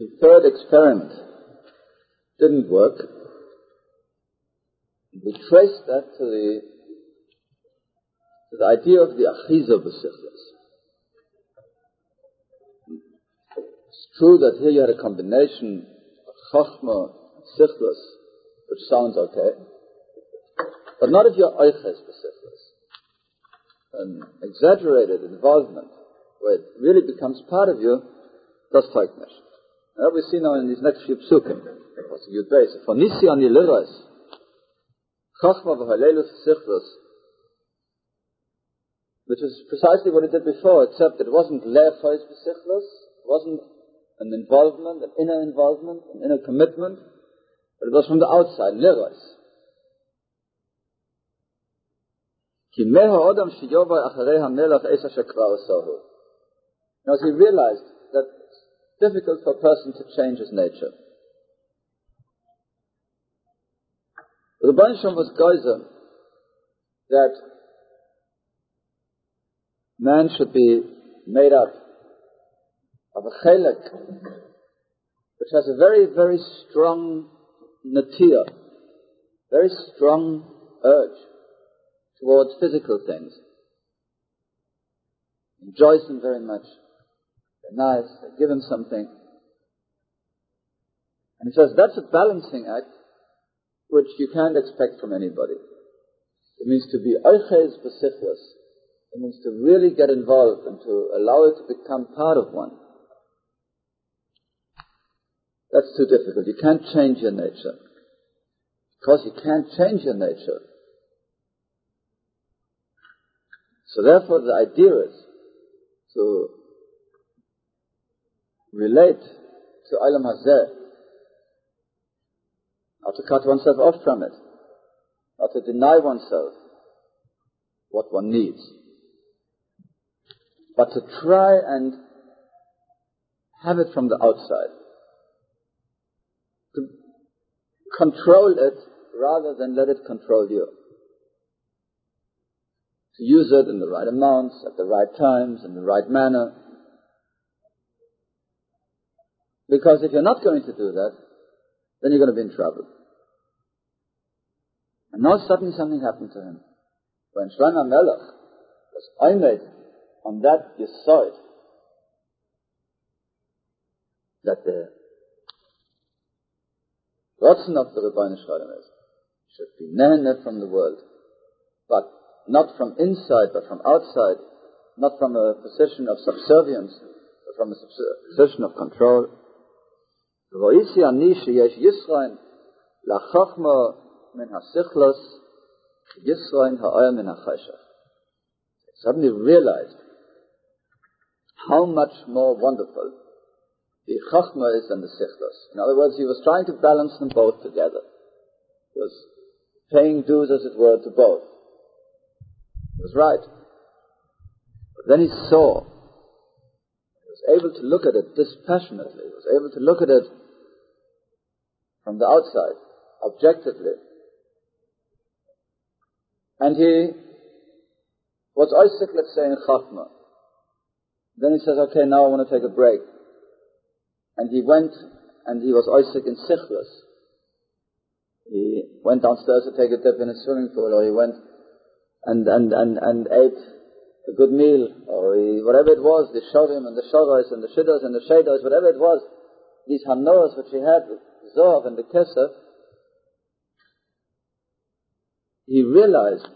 The third experiment didn't work. We traced that to the, to the idea of the achiza b'sichlis. It's true that here you had a combination of chachma and sichlis, which sounds okay, but not if you're oiches b'sichlis. An exaggerated involvement where it really becomes part of you—does das teugt nicht. That we see now in these next few psukim. What's a good base? For nisi an yiliras, chachma v'halelus sichlos, which is precisely what it did before, except it wasn't le'achos b'sichlos, it wasn't an involvement, an inner involvement, an inner commitment, but it was from the outside, liras. כי מה האדם שיובא אחרי המלך עשר שקרא עשהו. Now, as he realized that it's difficult for a person to change his nature. The Bansham was geyser that man should be made up of a chelek which has a very, very strong natir, very strong urge towards physical things. Enjoys them very much. They're nice, they give him something. And he says that's a balancing act which you can't expect from anybody. It means to be oiches besichlas. It means to really get involved and to allow it to become part of one. That's too difficult. You can't change your nature. Because you can't change your nature. So therefore the idea is to relate to Ilam Hazeh, not to cut oneself off from it, not to deny oneself what one needs, but to try and have it from the outside. To control it rather than let it control you. To use it in the right amounts, at the right times, in the right manner. Because if you're not going to do that, then you're going to be in trouble. And now suddenly something happened to him. When Shlomo Melech was oimed on that yesod, that the Ratzon of the Rebbeinu Shalom is, should be nehene from the world, but not from inside, but from outside, not from a position of subservience, but from a position of control. Ani sheyesh Yisrael lachachma min hasichlos Yisrael ha'oyer min ha'chashach. Suddenly realized how much more wonderful the chachma is than the sichlos. In other words, he was trying to balance them both together. He was paying dues, as it were, to both. He was right. But then he saw, he was able to look at it dispassionately, he was able to look at it from the outside, objectively. And he was Isaac, let's say, in Chachma. Then he says, okay, now I want to take a break. And he went and he was Isaac in Sichlas. He went downstairs to take a dip in a swimming pool, or he went and, and, and, and ate a good meal, or he, whatever it was, the shovim and the shavas and the shiddas and the shados, whatever it was, these hanoas which he had, with Zohar and the Kesef, he realized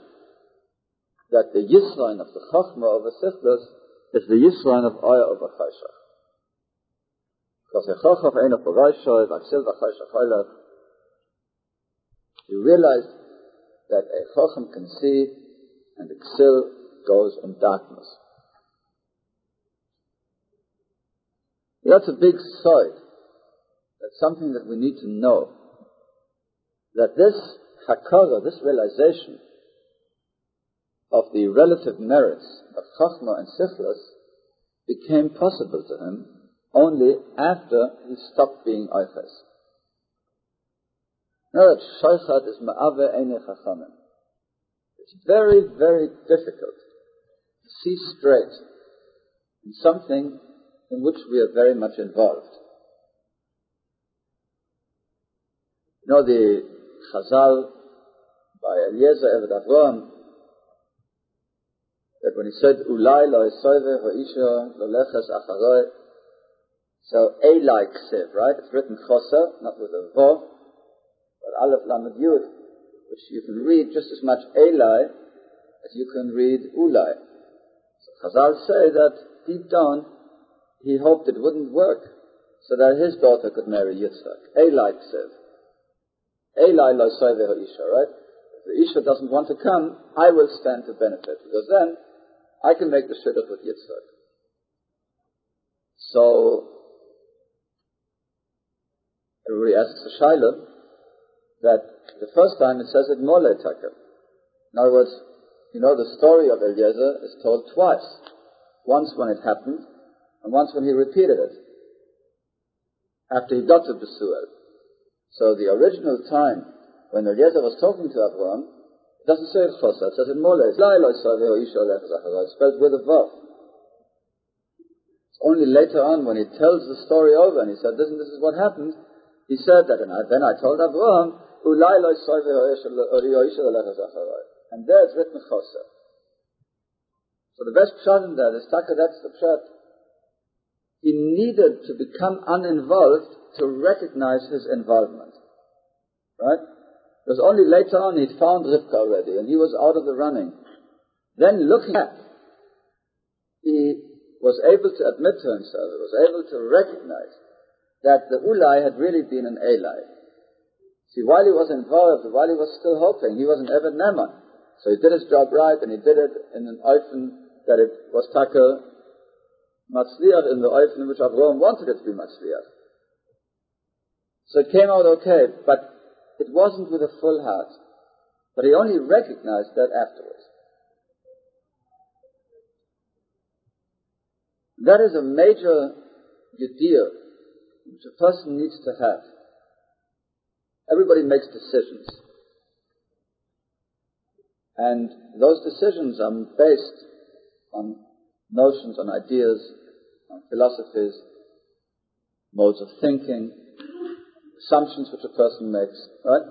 that the Yisrael of the Chachma of a Sichlas is the Yisrael of Aya of a Chashach. Because Chachaf ein of a Raishoi, Vaksil v'Chashach Hailach, he realized that a Chacham can see and the Ksil goes in darkness. That's a big side. That's something that we need to know. That this hakara, this realization of the relative merits of Chachma and Sichlas became possible to him only after he stopped being Eiches. Now that Shaykhat is Ma'ave Eine Chachamim. It's very, very difficult to see straight in something in which we are very much involved. You know the Chazal by Eliezer Eved that when he said, Ulai lo esoive ha'isha lo leches acharoi, so a like sieve, right? It's written chosa, not with a vo, but aleph lamed yud, which you can read just as much elai as you can read ulai. So Chazal say that deep down he hoped it wouldn't work, so that his daughter could marry Yitzchak. A like lo right? If the Isha doesn't want to come, I will stand to benefit, because then I can make the shidduch with Yitzchak. So, everybody asks the that the first time it says it mole taka. In other words, you know, the story of Eliezer is told twice. Once when it happened, and once when he repeated it. After he got to Besuel. So the original time when Eliezer was talking to Abraham, it doesn't say chosa, it says in mole. It's spelled with a vav. It's only later on when he tells the story over and he said, listen, this is what happened. He said that, and I, then I told Abraham, and there it's written chosa. So the best pshat in that is that's the pshat. He needed to become uninvolved to recognize his involvement. Right? It was only later on he'd found Rivka already, and he was out of the running. Then looking back, he was able to admit to himself, he was able to recognize that the Ulai had really been an Eli. See, while he was involved, while he was still hoping, he was an Eved Neman. So he did his job right, and he did it in an oifen that it was taka matzliach in the in which Avraham wanted it to be matzliach. So it came out okay, but it wasn't with a full heart. But he only recognized that afterwards. That is a major idea which a person needs to have. Everybody makes decisions. And those decisions are based on notions, on ideas, on philosophies, modes of thinking, assumptions which a person makes, right?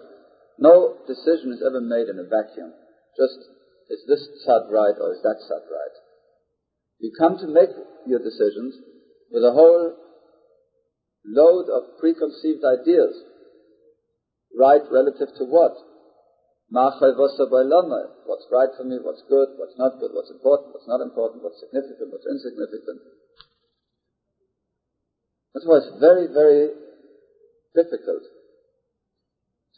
No decision is ever made in a vacuum. Just, is this tzad right or is that tzad right? You come to make your decisions with a whole load of preconceived ideas. Right relative to what? What's right for me, what's good, what's not good, what's important, what's not important, what's significant, what's insignificant. That's why it's very, very difficult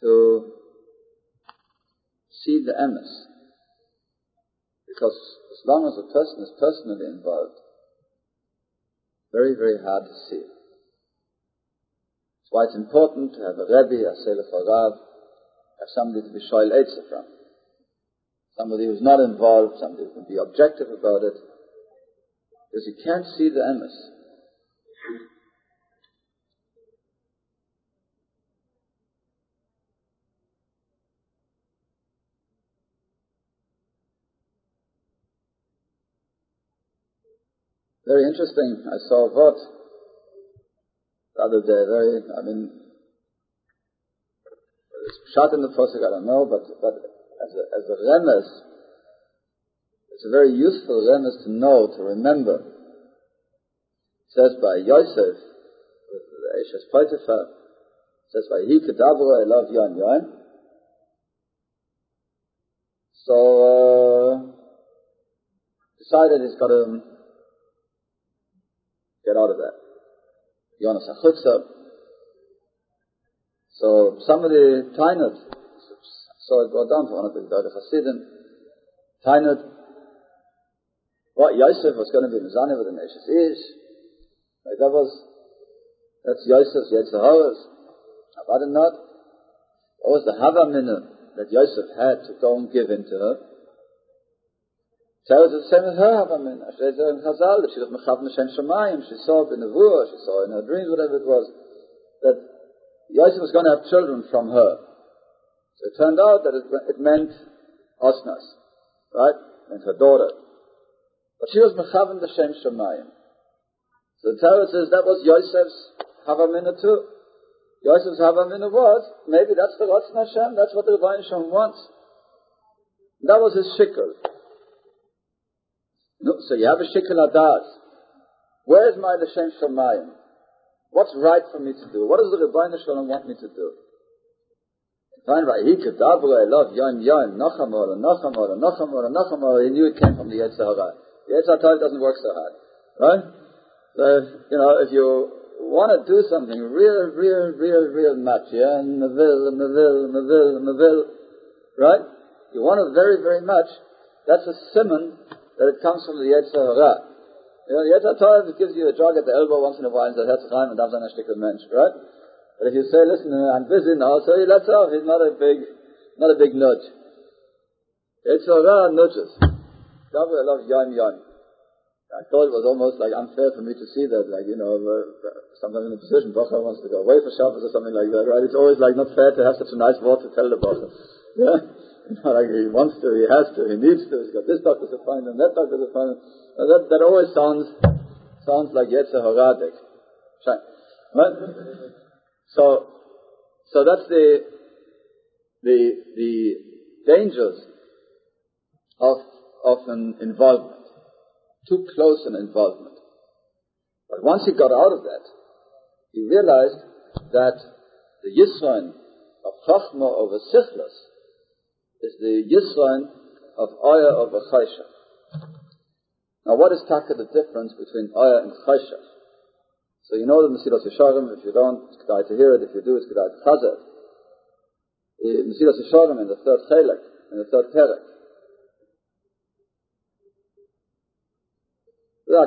to see the emes. Because as long as a person is personally involved, very, very hard to see. That's why it's important to have a Rebbe, a Selef Rav, have somebody to be Shoel Eitzah from. Somebody who's not involved, somebody who can be objective about it. Because you can't see the emes. Very interesting. I saw what the other day. Very, I mean, shot in the Fosik, I don't know, but, but as a, as a remes, it's a very useful remes to know, to remember. It says by Yosef, the Potiphar, it says by He Kedabra, I love Yon Yon. So, uh, decided he's got to of that. Jonas Achutza. So somebody, Tainut, saw it go down for one of the Gdada Hasidim. Tainut, what Yosef was going to be Mizani with the nations is. Like that was, that's Yosef's Yetzirah's. It not. What was the Havamina that Yosef had to go and give in to her? Tells the same as her Havamin. She said in Chazal that she was Mechav Neshem Shemayim. She saw it in the Nevuah, she saw in her dreams, whatever it was, that Yosef was going to have children from her. So it turned out that it, it meant Osnas, right? And her daughter. But she was Mechav Neshem Shemayim. So the Torah says that was Yosef's Havamina too. Yosef's Havamina was, maybe that's the Ratzon Hashem, that's what the Rebbeinu Hashem wants. That was his shikl. No, so you have a shikl adas. Where's my Lashem Shemayim? What's right for me to do? What does the Rebbeinu Shalom want me to do? Fine, right? He could I love yom yom, nachamor, nachamor, nachamor, nachamor. He knew it came from the Yetzer Hara. The Yetzer Hara doesn't work so hard, right? So, you know, if you want to do something real, real, real, real much, yeah, and Mavil, Mavil, Mavil, right? You want it very, very much, that's a simon that it comes from the Yetzer Hara. You know, the Yetzer Hara gives you a jog at the elbow once in a while and says, rein, and darf sein ein Stück Mensch, right? But if you say, listen, I'm busy now, so he lets off, he's not a big, not a big nudge. Yetzer Hara nudges. I love yom yom. I thought it was almost like unfair for me to see that, like, you know, uh, sometimes in a position, Bacher wants to go away for Shabbos or something like that, right? It's always like not fair to have such a nice word to tell the Bacher. Yeah? like he wants to, he has to, he needs to, he's got this doctor's appointment, that doctor's appointment. Uh, that, that always sounds, sounds like Yetzer Horadik. Right? So, so that's the, the, the dangers of, of an involvement too close an involvement. But once he got out of that, he realized that the Yisrael of Chachma over Sichlas is the Yisrael of Ayah of Chayshah. Now what is taka the difference between Ayah and Chayshah? So you know the Mesilas Yesharim, if you don't, it's Kedai to hear it, if you do, it's good to chazir. Mesilas Yesharim in the third Chelek, in the third Perek.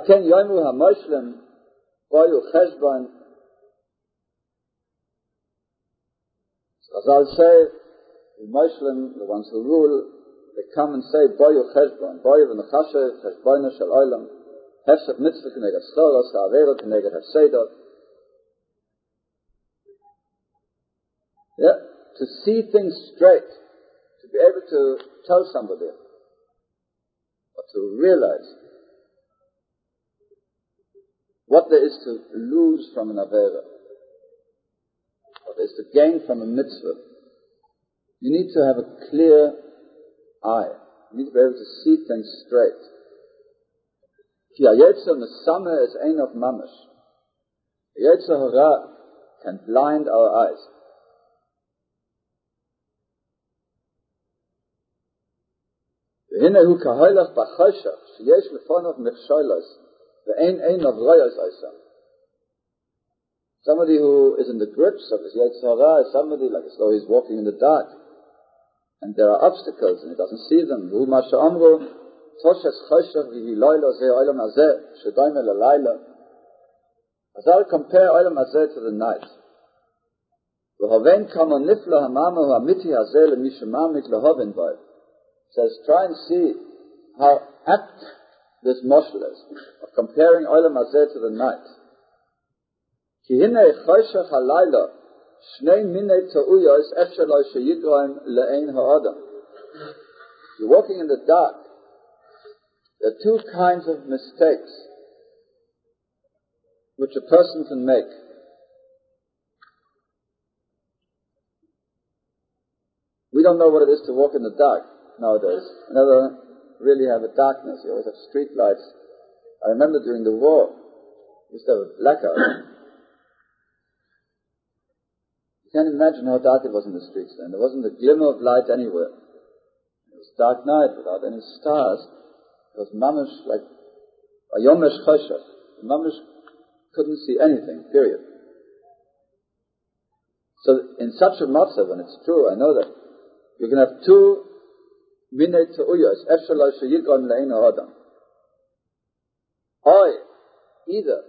Ken Yomu HaMoshlim, As I'll say, the Muslim, the ones who rule, they come and say, Boyu Cheshbon, Boyu v'nechashev, Cheshboinu shel oilam, Hefsek mitzvah k'negat schoros, ha'avero k'negat ha'sedot. Yeah, to see things straight, to be able to tell somebody, or to realize what there is to lose from an Avera, what there is to gain from a mitzvah. You need to have a clear eye. You need to be able to see things straight. Ki ha'yetzer mesame is ein of mamash. Yetzer hara can blind our eyes. והנה הוא כהלך בחשך שיש לפניו מכשולס Somebody who is in the grips of his Yetzirah is somebody like as though he's walking in the dark. And there are obstacles and he doesn't see them. Hu masha amru, toshes choshech vihi loylo ze olam hazeh, shedoime lelayla. Azal compare olam hazeh to the night. Says, try and see how apt this moshel is of comparing Olam Hazeh to the night. You're walking in the dark. There are two kinds of mistakes which a person can make. We don't know what it is to walk in the dark nowadays. We never really have a darkness. You always have street lights I remember during the war, we used to have a blackout. You can't imagine how dark it was in the streets then. There wasn't a glimmer of light anywhere. It was dark night without any stars. It was mamish like a yomesh chashach. Mamish couldn't see anything, period. So in such a matzah, when it's true, I know that, you can have two minute uyas, efshalai sheyikon le'in adam. Or either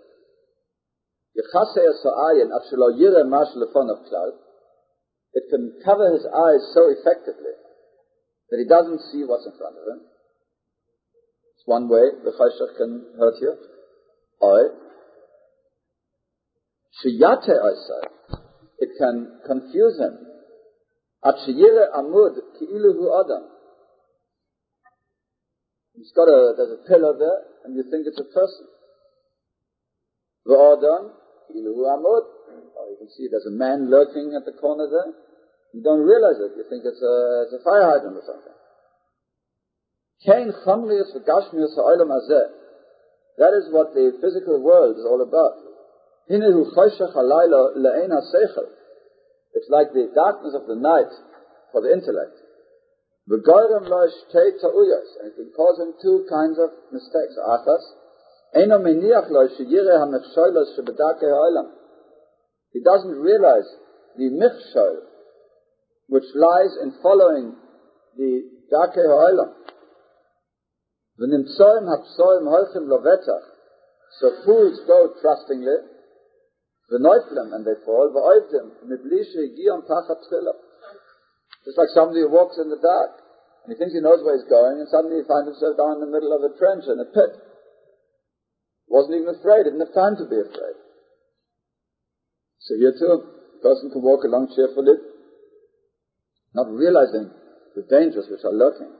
it can cover his eyes so effectively that he doesn't see what's in front of him. It's one way the chayshach can hurt you. Or shiyate oisai, it can confuse him. At shiyire amud ki'ilu hu adam. He's got a, there's a pillar there, and you think it's a person. V'adam, ilu. Or oh, you can see there's a man lurking at the corner there. You don't realize it. You think it's a, it's a fire hydrant or something. That is what the physical world is all about. It's like the darkness of the night for the intellect. And it can cause him two kinds of mistakes. Achas. He doesn't realize the michshol which lies in following the Dake Ha'olam. V'nimtsoim ha'psoim hoichem lovetach. So fools go trustingly, v'noiflem, and they fall, v'oivdim, mibli she'igiyam tachat tchila. Just like somebody who walks in the dark, and he thinks he knows where he's going, and suddenly he finds himself down in the middle of a trench in a pit. Wasn't even afraid, didn't have time to be afraid. So here too, a person can walk along cheerfully, not realizing the dangers which are lurking.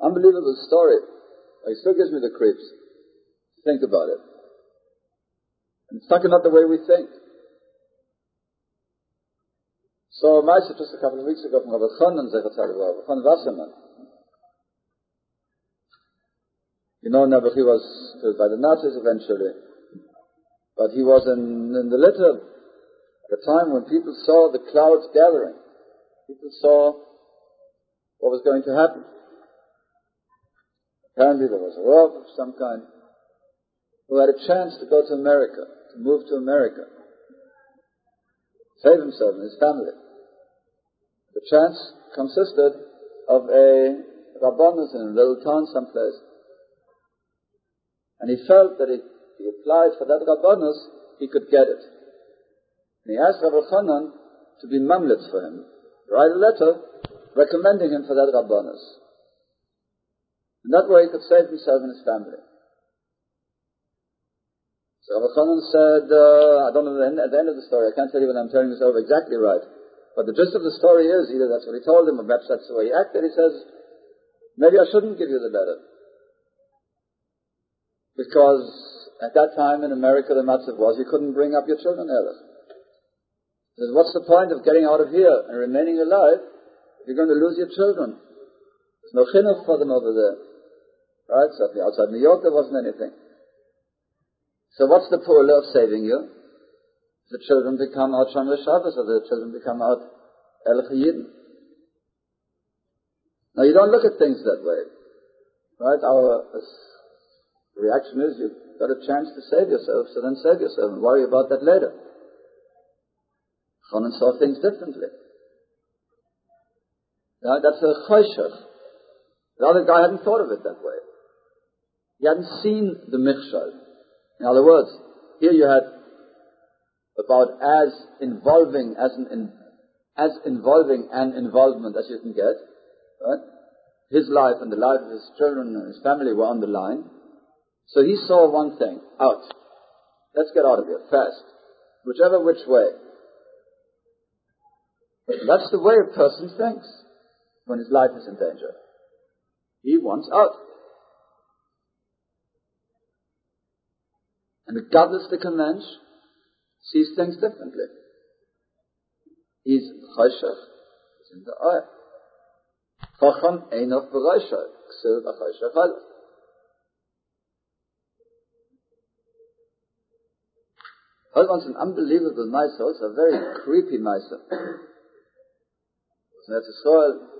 Unbelievable story. It still gives me the creeps. Think about it. And it's not the way we think. So, Maisa just a couple of weeks ago from Rabbi Chanan Zechatzal Rabbi Chanan Wasserman. You know, Nebuchadnezzar was killed by the Nazis eventually. But he was in, in the litter at a time when people saw the clouds gathering. People saw what was going to happen. Apparently there was a Rav of some kind who had a chance to go to America, to move to America, save himself and his family. The chance consisted of a Rabbanus in a little town someplace and he felt that if he applied for that Rabbanus, he could get it. And he asked Rabbi Chanan to be mamlitz for him, write a letter recommending him for that Rabbanus. And that way he could save himself and his family. So Rabbi Chanan said, uh, I don't know, at the end of the story, I can't tell you whether I'm telling this over exactly right, but the gist of the story is, either that's what he told him, or perhaps that's the way he acted, he says, maybe I shouldn't give you the letter. Because at that time in America the matzav was you couldn't bring up your children he Says, what's the point of getting out of here and remaining alive if you're going to lose your children? There's no chinuch for them over there. Right? Certainly outside New York there wasn't anything. So what's the pu'ula of saving you? The children become out Shomer Shabbos or the children become out El Now you don't look at things that way. Right? Our uh, reaction is you've got a chance to save yourself, so then save yourself and worry about that later. Chanan saw things differently. Now, that's a choshech. The other guy hadn't thought of it that way. He hadn't seen the michshal. In other words, here you had about as involving as an in, as involving an involvement as you can get. Right? His life and the life of his children and his family were on the line. So he saw one thing, out. Let's get out of here, fast. Whichever which way. That's the way a person thinks when his life is in danger. He wants out. And the godless the Mensch sees things differently. He's chayshach, he's in the eye. Chacham einof b'rayshach, ksiv b'chayshach Holman's an unbelievable mice, also a very creepy mice. That's a soil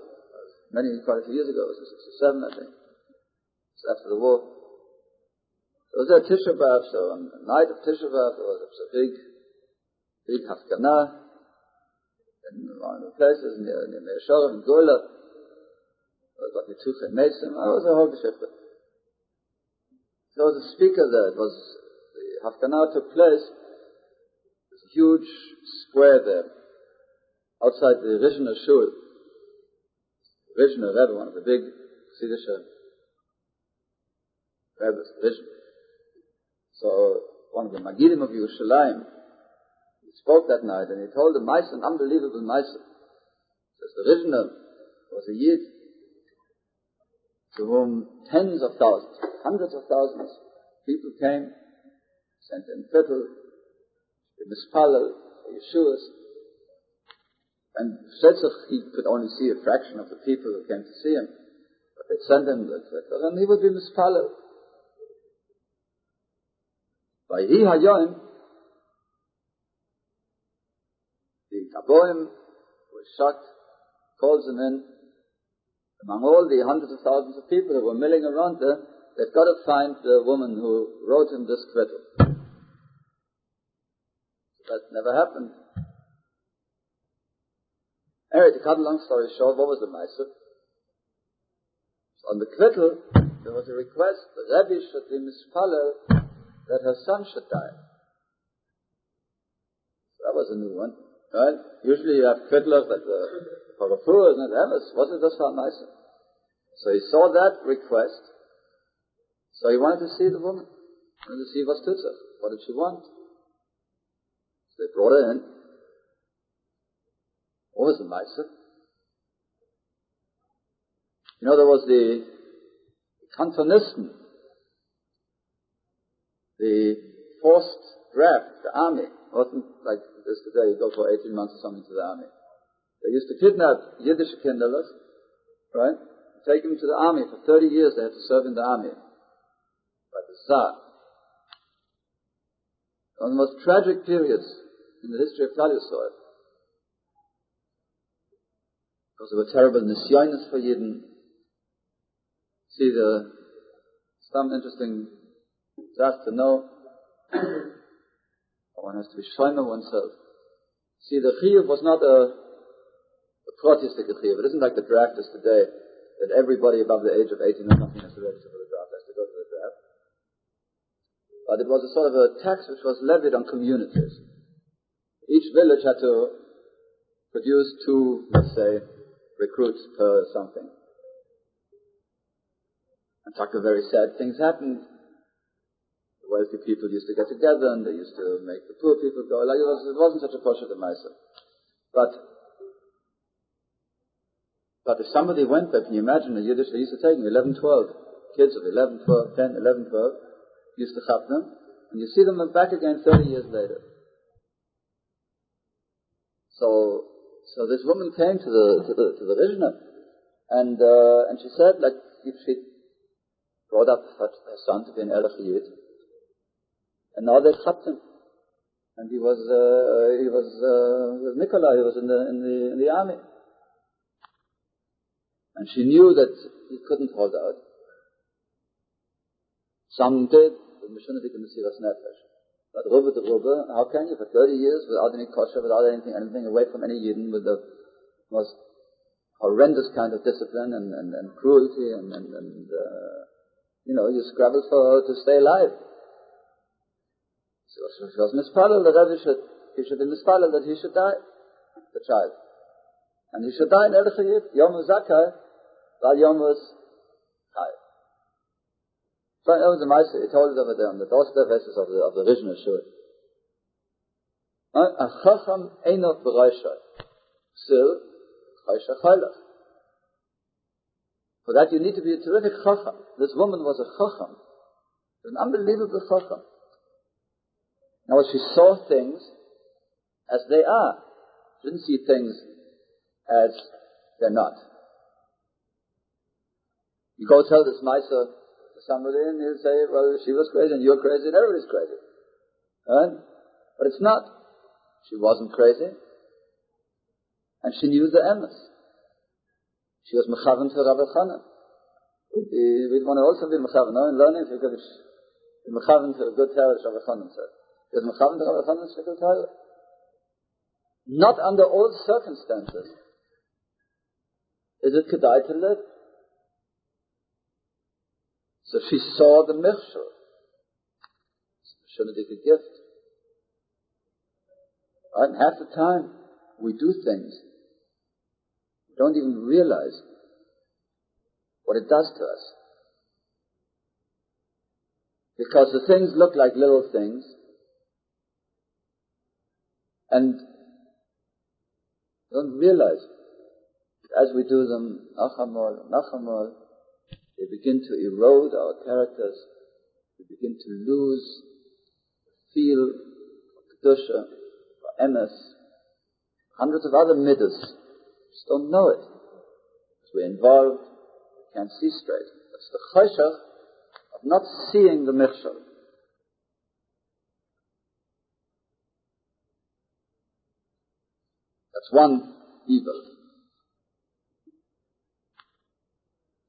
many, quite a few years ago, it was 67, I think. It's after the war. It was a Tisha B'Av, so on the night of Tisha B'Av, there was a big, big Hafganah in one of the places near, near in Gula. It was like a Tuche Mason. It was a Geschichte. There was a speaker there. It was, the Hafganah took place huge square there, outside the Rishner Shul. Rishner Rebbe, one of the big Chassidish Rebbe's, Rishner. So, one of the Magidim of Yerushalayim, he spoke that night and he told the mice an unbelievable mice. Says the Rishner was a Yid, to whom tens of thousands, hundreds of thousands, people came, sent in fiddle, mispalel, Yeshua's, and Shetzach, he could only see a fraction of the people who came to see him. But they sent him the fiddle, and he would be mispalel. By Hi Hayoim, the Gaboim was shocked, calls him in, among all the hundreds of thousands of people who were milling around there, they've got to find the woman who wrote him this quittal. That never happened. Anyway, to cut a long story short, what was the Maisa? So on the quittal, there was a request that Rebbe should be mispalel that her son should die. So that was a new one. Right? Usually you have quittlers like uh, the for isn't it emes? Was it just Maisa? So he saw that request. So he wanted to see the woman. He wanted to see her. What did she want? So they brought her in. What was the Maisa? You know, there was the Kantonisten, the forced draft, the army. Wasn't like this today, you go for 18 months or something to the army. They used to kidnap Yiddish kinderless, right? Take them to the army. For 30 years they had to serve in the army. By the Tsar. One of the most tragic periods in the history of Klal Because there were terrible nisyonis for Yidden. See the, some interesting just to know. One has to be shomer oneself. See, the chiyuv was not a Protistic chiyuv. It isn't like the draft is today, that everybody above the age of 18 or something has to register for the draft, has to go to the draft. But it was a sort of a tax which was levied on communities. Each village had to produce two, let's say, recruits per something. In fact, the very sad things happened. Wealthy people used to get together and they used to make the poor people go. Like it, was, it wasn't such a posher to myself. But but if somebody went there, can you imagine the Yiddish, they used to take them, 11, 12, kids of 11, 12, 10, 11, 12, used to chap them, and you see them back again 30 years later. So, so this woman came to the, to the, to the Rishna, and, uh, and she said, like, if she brought up her, son to be an Erech Yid, and now they trapped him. And he was, uh, he was, uh, with Nikolai, he was in the, in the, in the army. And she knew that he couldn't hold out. Some did, but Mishunadik and Mesiras Nefesh. But Rubba to Rubba, how can you for 30 years without any kosher, without anything, anything away from any Yidden with the most horrendous kind of discipline and, and, and cruelty and, and, and uh, you know, you scrabble for to stay alive. So she was mispalel that Rebbe should, he should be mispalel that he should die, the child. And he should die in Erech Yom Zakai, Val Yomus Chai. So it was a mice, he told it over there on the doorstep verses of the, of the original Shur. A chacham einot b'roisha. Sil, choisha choylach. For that you need to be a terrific chacham. This woman was a chacham. An unbelievable chacham. Now she saw things as they are. She didn't see things as they're not. You go tell this Maisa to somebody and he'll say, well, she was crazy and you're crazy and everybody's crazy. Right? But it's not. She wasn't crazy. And she knew the emes. She was mechavan for Rabbi Chana. We, we want to also be mechavan, no? In learning, we could be mechavan a good as Rabbi Chana said. Good Torah? Not under all circumstances is it kedai to live. So she saw the Michshel. Shouldn't a gift. And half the time we do things, we don't even realize what it does to us. Because the things look like little things, and don't realize as we do them, nachamol, nachamol, they begin to erode our characters. We begin to lose feel of Kedusha, or Emes, hundreds of other midas. Just don't know it. Because we're involved, we can't see straight. That's the cheshach of not seeing the michshel. That's one evil.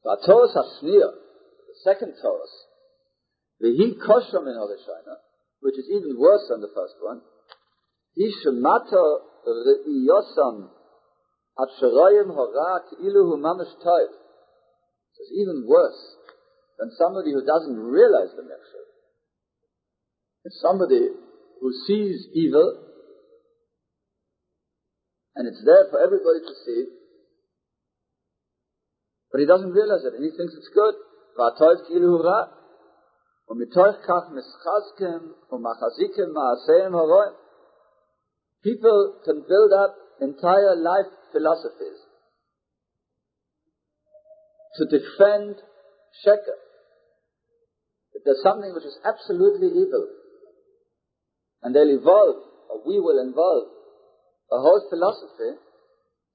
The Torah Hashniya, the second Torah, Vehi Kosher Min Horeshayna, which is even worse than the first one, Hi Shemata Re'iyosam At Sherayim Hora Ki'ilu Hu Mamish Toiv. It's even worse than somebody who doesn't realize the Mechsher. It's somebody who sees evil and it's there for everybody to see, but he doesn't realize it, and he thinks it's good. People can build up entire life philosophies to defend sheker. If there's something which is absolutely evil, and they'll evolve, or we will involve, a whole philosophy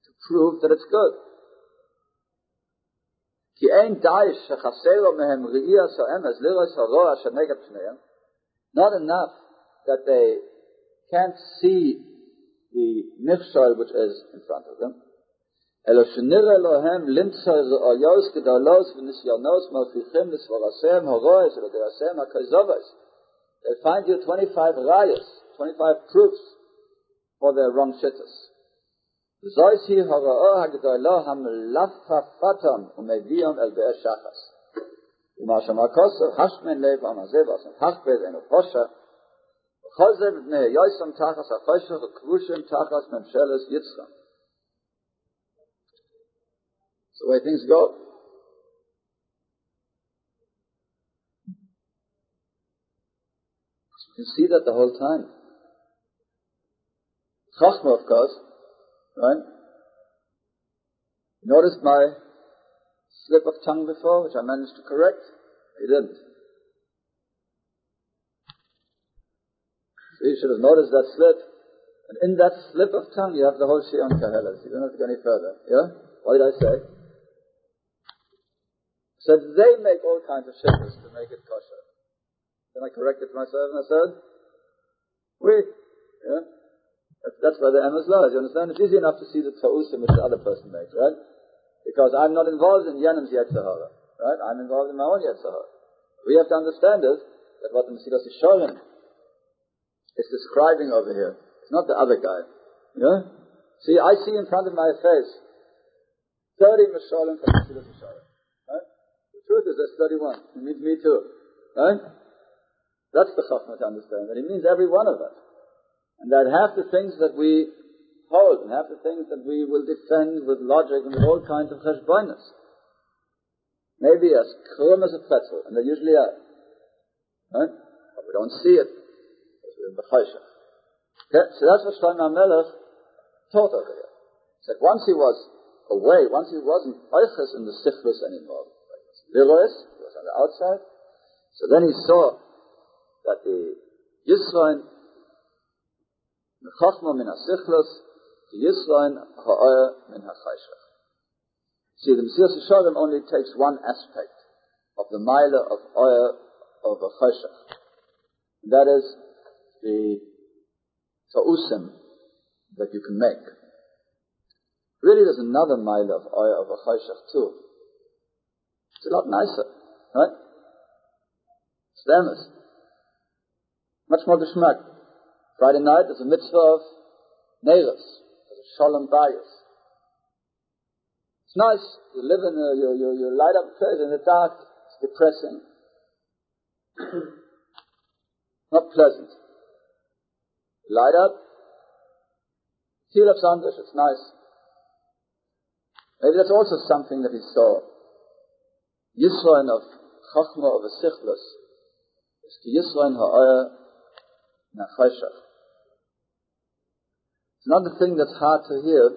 to prove that it's good. כי אין די שחסר לו מהם ראייה סואמס לראות הרוע שנגד פניהם. Not enough that they can't see the מכשול which is in front of them. אלא שנראה להם למצוא ראיוס גדולות וניסיונות מוכיחים לסבורסיהם הרוע שלדעסיהם הכזובס. They'll find you 25 rayas, 25 proofs for their wrong shittas. וזויס היא הראו הגדולה המלפפתם ומגיעים אל באר שחס. ומה שמה כוסר, השמן לב עם הזה ועשם הכבד אינו פושה, וכל זה מפני יויסם תחס החושך וכבושים תחס ממשלס יצחם. That's the way things go. You can see that the whole time. Chachma, of course, right? You noticed my slip of tongue before, which I managed to correct? You didn't. So you should have noticed that slip. And in that slip of tongue, you have the whole Shion Kahelas. You don't have to go any further. Yeah? What did I say? So they make all kinds of shivers to make it kosher. Then I corrected myself and I said, we, yeah? That's, that's where the emes lies. You understand? It's easy enough to see the ta'usim which the other person makes, right? Because I'm not involved in Yanim's Yetzirah, right? I'm involved in my own Yetzirah. We have to understand is that what the Mesilas Yesharim is describing over here. It's not the other guy. Yeah? See, I see in front of my face 30 Meshalim from. Right? The truth is there's 31. It means me too. Right? That's the Chachma to understand. That it means every one of us. And that half the things that we hold and half the things that we will defend with logic and with all kinds of cheshbonis. Maybe as krum as a pretzel, and they usually are. Right? But we don't see it. Because we're in the Okay? So that's what Shlomo HaMelech taught over here. He said once he was away, once he wasn't oiches in the sifrus anymore, like he was on the outside, so then he saw that the Yisrael Chachma min ha-sichlos, Yisrael ha'oyer min ha-chayshach. See, the Mesilas Yesharim only takes one aspect of the mila of oyer of a chayshach. That is the ta'usim that you can make. Really, there's another mile of oil of a chayshach too. It's a lot nicer, right? It's Stemis. Much more geschmack. Friday night is a mitzvah of a Shalom Bayis. It's nice. You live in a, you, you, you light up place in the dark. It's depressing. Not pleasant. You light up. Seal of Sandish, it's nice. Maybe that's also something that he saw. Yisrael of Chachma of a Sichlus is to Yisrael ha'oyer. It's not a thing that's hard to hear,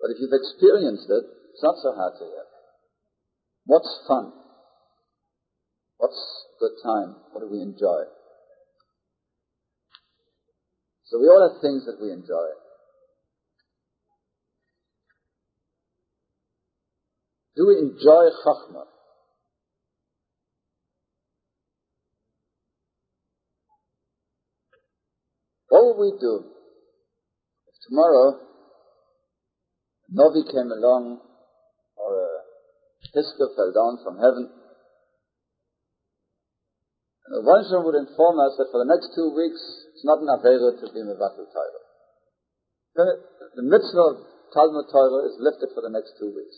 but if you've experienced it, it's not so hard to hear. What's fun? What's good time? What do we enjoy? So we all have things that we enjoy. Do we enjoy Chachma? What will we do tomorrow a Novi came along or a Hisker fell down from heaven and the would inform us that for the next two weeks it's not an Avera to be Mevatel Torah. The mitzvah of Talmud Torah is lifted for the next two weeks.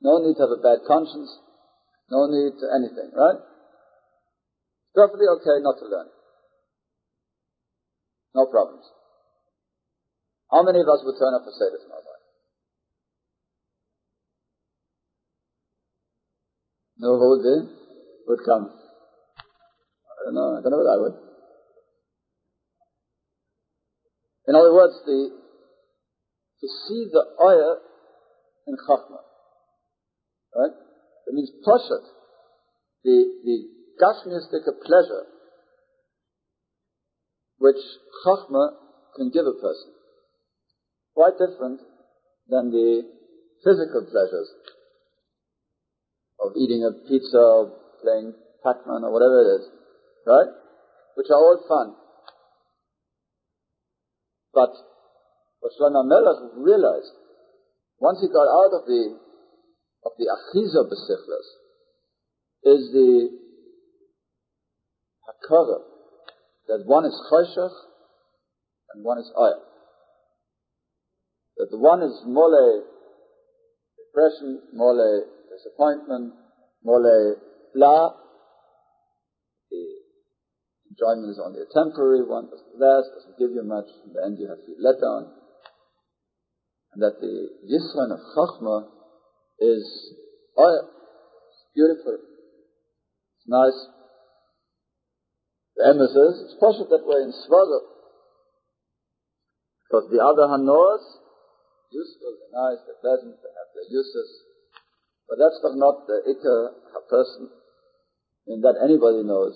No need to have a bad conscience. No need to anything, right? It's perfectly okay not to learn. No problems. How many of us would turn up for tomorrow morning? No who would be? Would come. I don't know. I don't know what I would. In other words, the to see the ayah in Chachma. Right? That means Pashat, the, the Gashmiistic pleasure which Chachma can give a person. Quite different than the physical pleasures of eating a pizza or playing Pac-Man or whatever it is, right? Which are all fun. But what Shlomo Melech realized, once he got out of the of the Achiza Besichlas is the Hakara, that one is Choshech and one is Ayah. That the one is Mole depression, Mole disappointment, Mole blah. The enjoyment is only a temporary one, doesn't last, doesn't give you much, in the end you have to let down. And that the Yisran of Chachma is, oh, it's beautiful. It's nice. The emes is, it's possible that way in Svaga. Because the other Hanos, useful, nice, they're pleasant, they have their uses. But that's not the Ikka person. I mean, that anybody knows.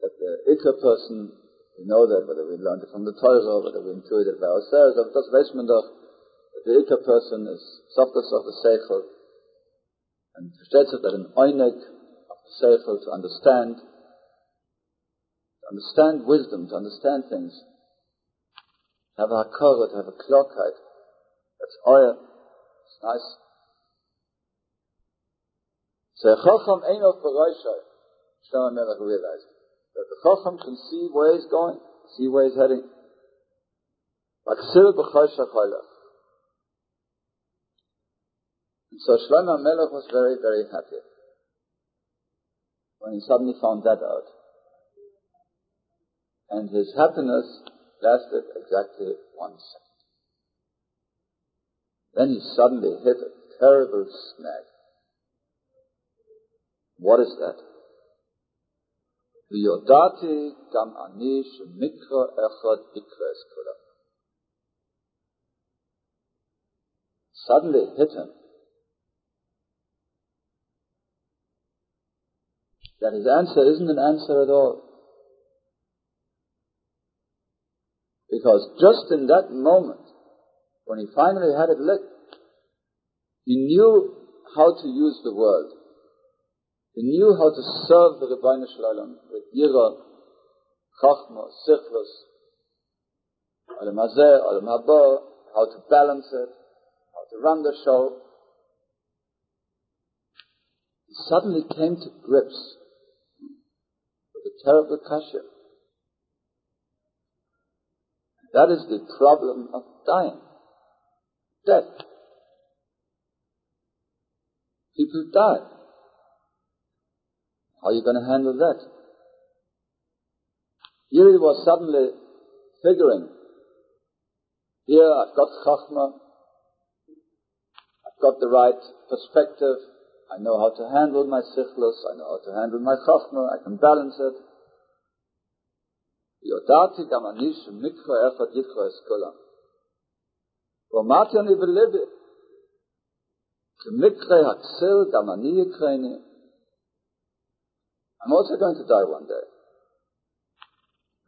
That the Ikka person, we know that, whether we learned it from the Torah, or whether we intuit it by ourselves, or das weiß doch, the Ikka person is softness of the Seichel, and versteht sich darin einig of the Seichel to understand, to understand wisdom, to understand things, to have a hakara, to have a klokheit. That's oil. It's nice. So chacham ain't of Baroshai, Shlomo Melech realized. That the chacham can see where he's going, see where he's heading. Like Sil b'choshach halach. So Shlomo Melech was very, very happy when he suddenly found that out. And his happiness lasted exactly one second. Then he suddenly hit a terrible snag. What is that? V'yodati gam ani shemikra echad. Suddenly hit him that his answer isn't an answer at all. Because just in that moment, when he finally had it lit, he knew how to use the world. He knew how to serve the Rebbeinu Shalom with Yira, Chachma, Sichlas, Alam Hazeh, Alam how to balance it, how to run the show. He suddenly came to grips with a terrible kasha. That is the problem of dying death. People die. How are you going to handle that? Here it was suddenly figuring. Here I've got chachma. I've got the right perspective. I know how to handle my Sichlas, I know how to handle my chachma. I can balance it. Yodati eskolam. כולם. ואמרתי אני בלבי, Mikre Hatzel Damani Kreni. I'm also going to die one day.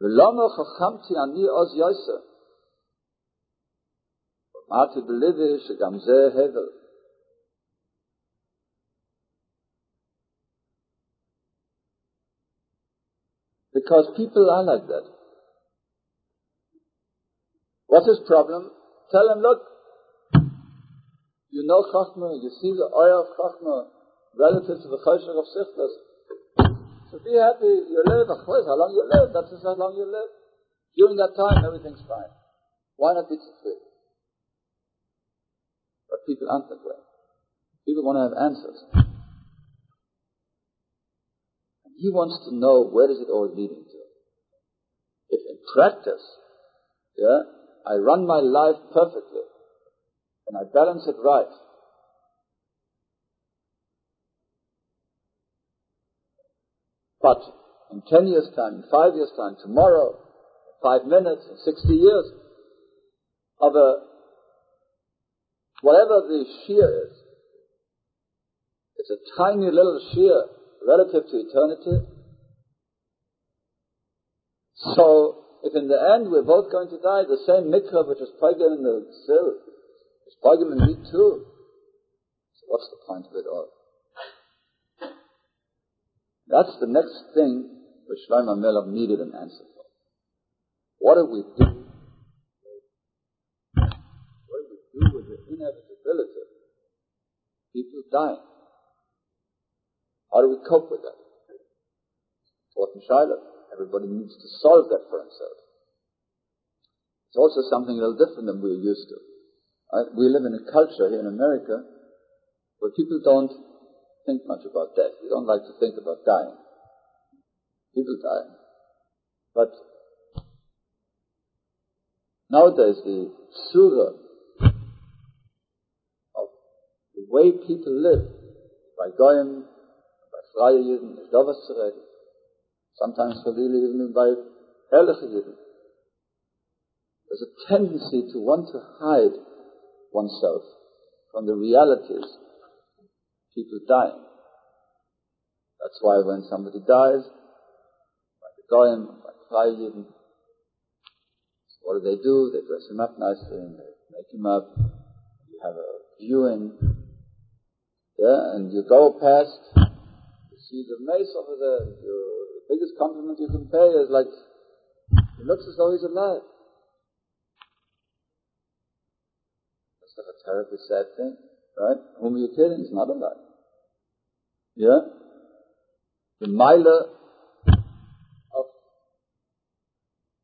ולמה חכמתי אני עוז יוסף? אמרתי בליבי שגם זה הבל. Because people are like that. What's his problem? Tell him, look, you know Chachma, you see the oil of Chachma relative to the Choshech of Sichlas. So be happy, you live, of course, how long you live, that's just how long you live. During that time, everything's fine. Why not be free? But people aren't that way. People want to have answers. And he wants to know where is it all leading to. If in practice, yeah, I run my life perfectly, and I balance it right, But in 10 years' time, in 5 years' time, tomorrow, 5 minutes, 60 years, of a, whatever the shear is, it's a tiny little shear relative to eternity. So, if in the end we're both going to die, the same mikra which is poigim in the sill, is poigim in me too. So what's the point of it all? That's the next thing which Shlomo Melech needed an answer for. What do we do? What do we do with the inevitability? of People dying. How do we cope with that? Important Shiloh. Everybody needs to solve that for himself. It's also something a little different than we're used to. Right? We live in a culture here in America where people don't think much about death. We don't like to think about dying. People die. But nowadays the surah of the way people live by Goyim, by Freie Juden, is Dovas sometimes really even by Ehrliche There's a tendency to want to hide oneself from the realities people dying. That's why when somebody dies, like a Goyim, like so what do they do? They dress him up nicely and they make him up. You have a viewing, yeah, and you go past, you see the mace over there, you, the biggest compliment you can pay is like, he looks as though he's alive. That's not a terribly sad thing, right? Whom are you kidding? He's not alive. Yeah? The mile of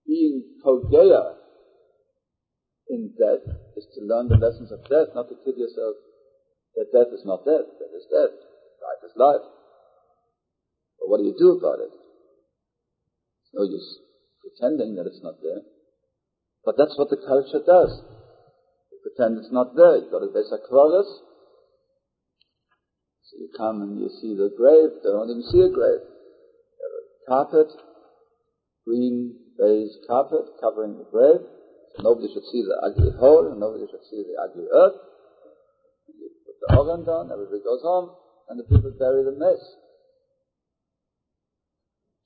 being Pogea in death is to learn the lessons of death, not to kid yourself that death is not death, death is death, life is life. But what do you do about it? No use pretending that it's not there. But that's what the culture does. You pretend it's not there. You go to Beis HaKvaris, so you come and you see the grave, they don't even see a grave. You have a carpet, green beige carpet covering the grave, so nobody should see the ugly hole, and nobody should see the ugly earth. You put the organ down, everybody goes home, and the people bury the mess.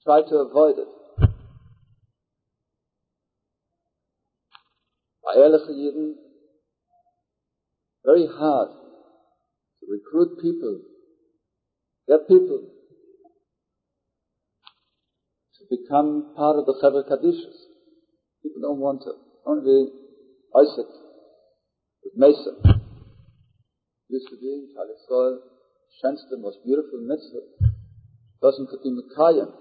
Try to avoid it. By Yidden, very hard to recruit people get people to become part of the Chevra Kadishas. People don't want to. Only Isaac with Mesa. Used to be in Kalisol, Shenste, most beautiful mitzvah. Person could be Mekayim.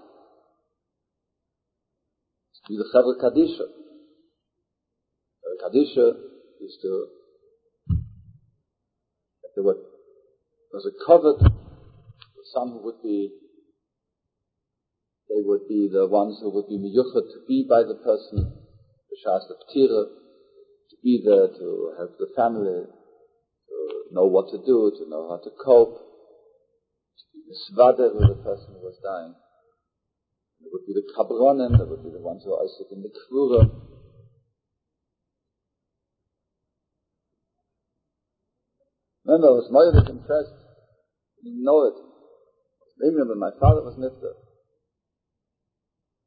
To be the Chevra Kadisha. Kadisha used to, there was a covered some who would be, they would be the ones who would be miyuchat to be by the person, the shas of tira, to be there to help the family, to know what to do, to know how to cope, to be misvade with the person who was dying. There would be the kabronim, there would be the ones who are Isaac in the kvura. I was more impressed. I didn't know it. I but my father was there.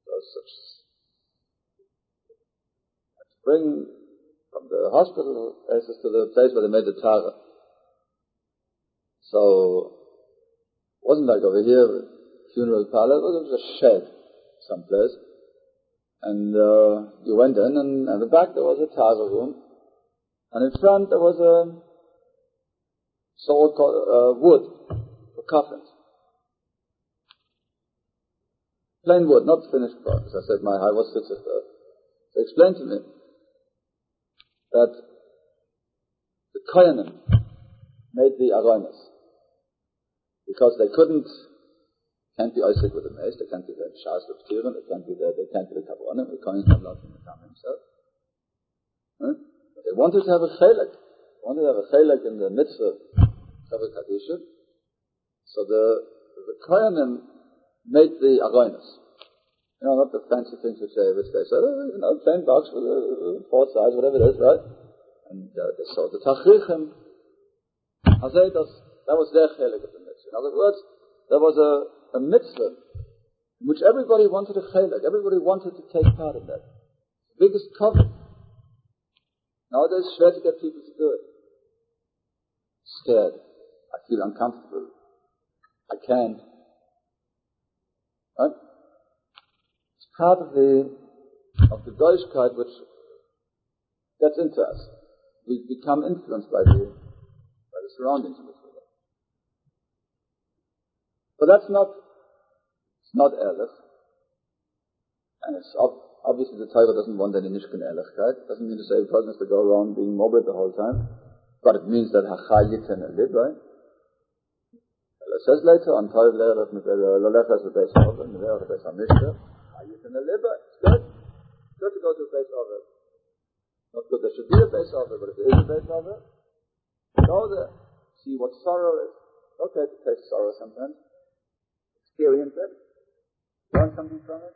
There was such from the hospital places to the place where they made the Tara. So it wasn't like over here, funeral parlor, it was a shed someplace. And uh, you went in, and at the back there was a Tara room, and in front there was a so-called uh, wood for coffins. Plain wood, not finished as I said, my high was sister. They explained to me that the Koyanim made the aronos because they couldn't, can't be Isaac with the mace, they can't be the Shas of Tiran, they can't be the, they can't be the Kabbalah, the not allowed to become himself. Huh? They wanted to have a chalik, they wanted to have a chalik in the mitzvah, Kadisha. So the, the Koyanim made the aronos. You know, not the fancy things which they, which they said, oh, you know, plain box with a, four sides, whatever it is, right? And uh, they saw the Tachrichim. I say that, that was their chelik of the mitzvah. In other words, there was a, a mitzvah in which everybody wanted a chelik, everybody wanted to take part in that. The biggest cover. Nowadays, it's schwer to get people to do it. Scared. Feel uncomfortable. I can't. Right? It's part of the of the Deutschkeit which gets into us. We become influenced by the by the surroundings we live. But that's not it's not Ehrlich. And it's ob- obviously the Torah doesn't want any Nishkin Ehrlichkeit. It doesn't mean to say the person has to go around being morbid the whole time. But it means that Hachayit and Elid, right? It says later on Lerech mit Lolechas the Beis Hov and Lerech the HaMishpah you can deliver. It's good. It's good to go to a base of it. Not good there should be a base of it, but if there is a base of it, go there. See what sorrow is. Okay to taste sorrow sometimes. Experience it. Learn something from it.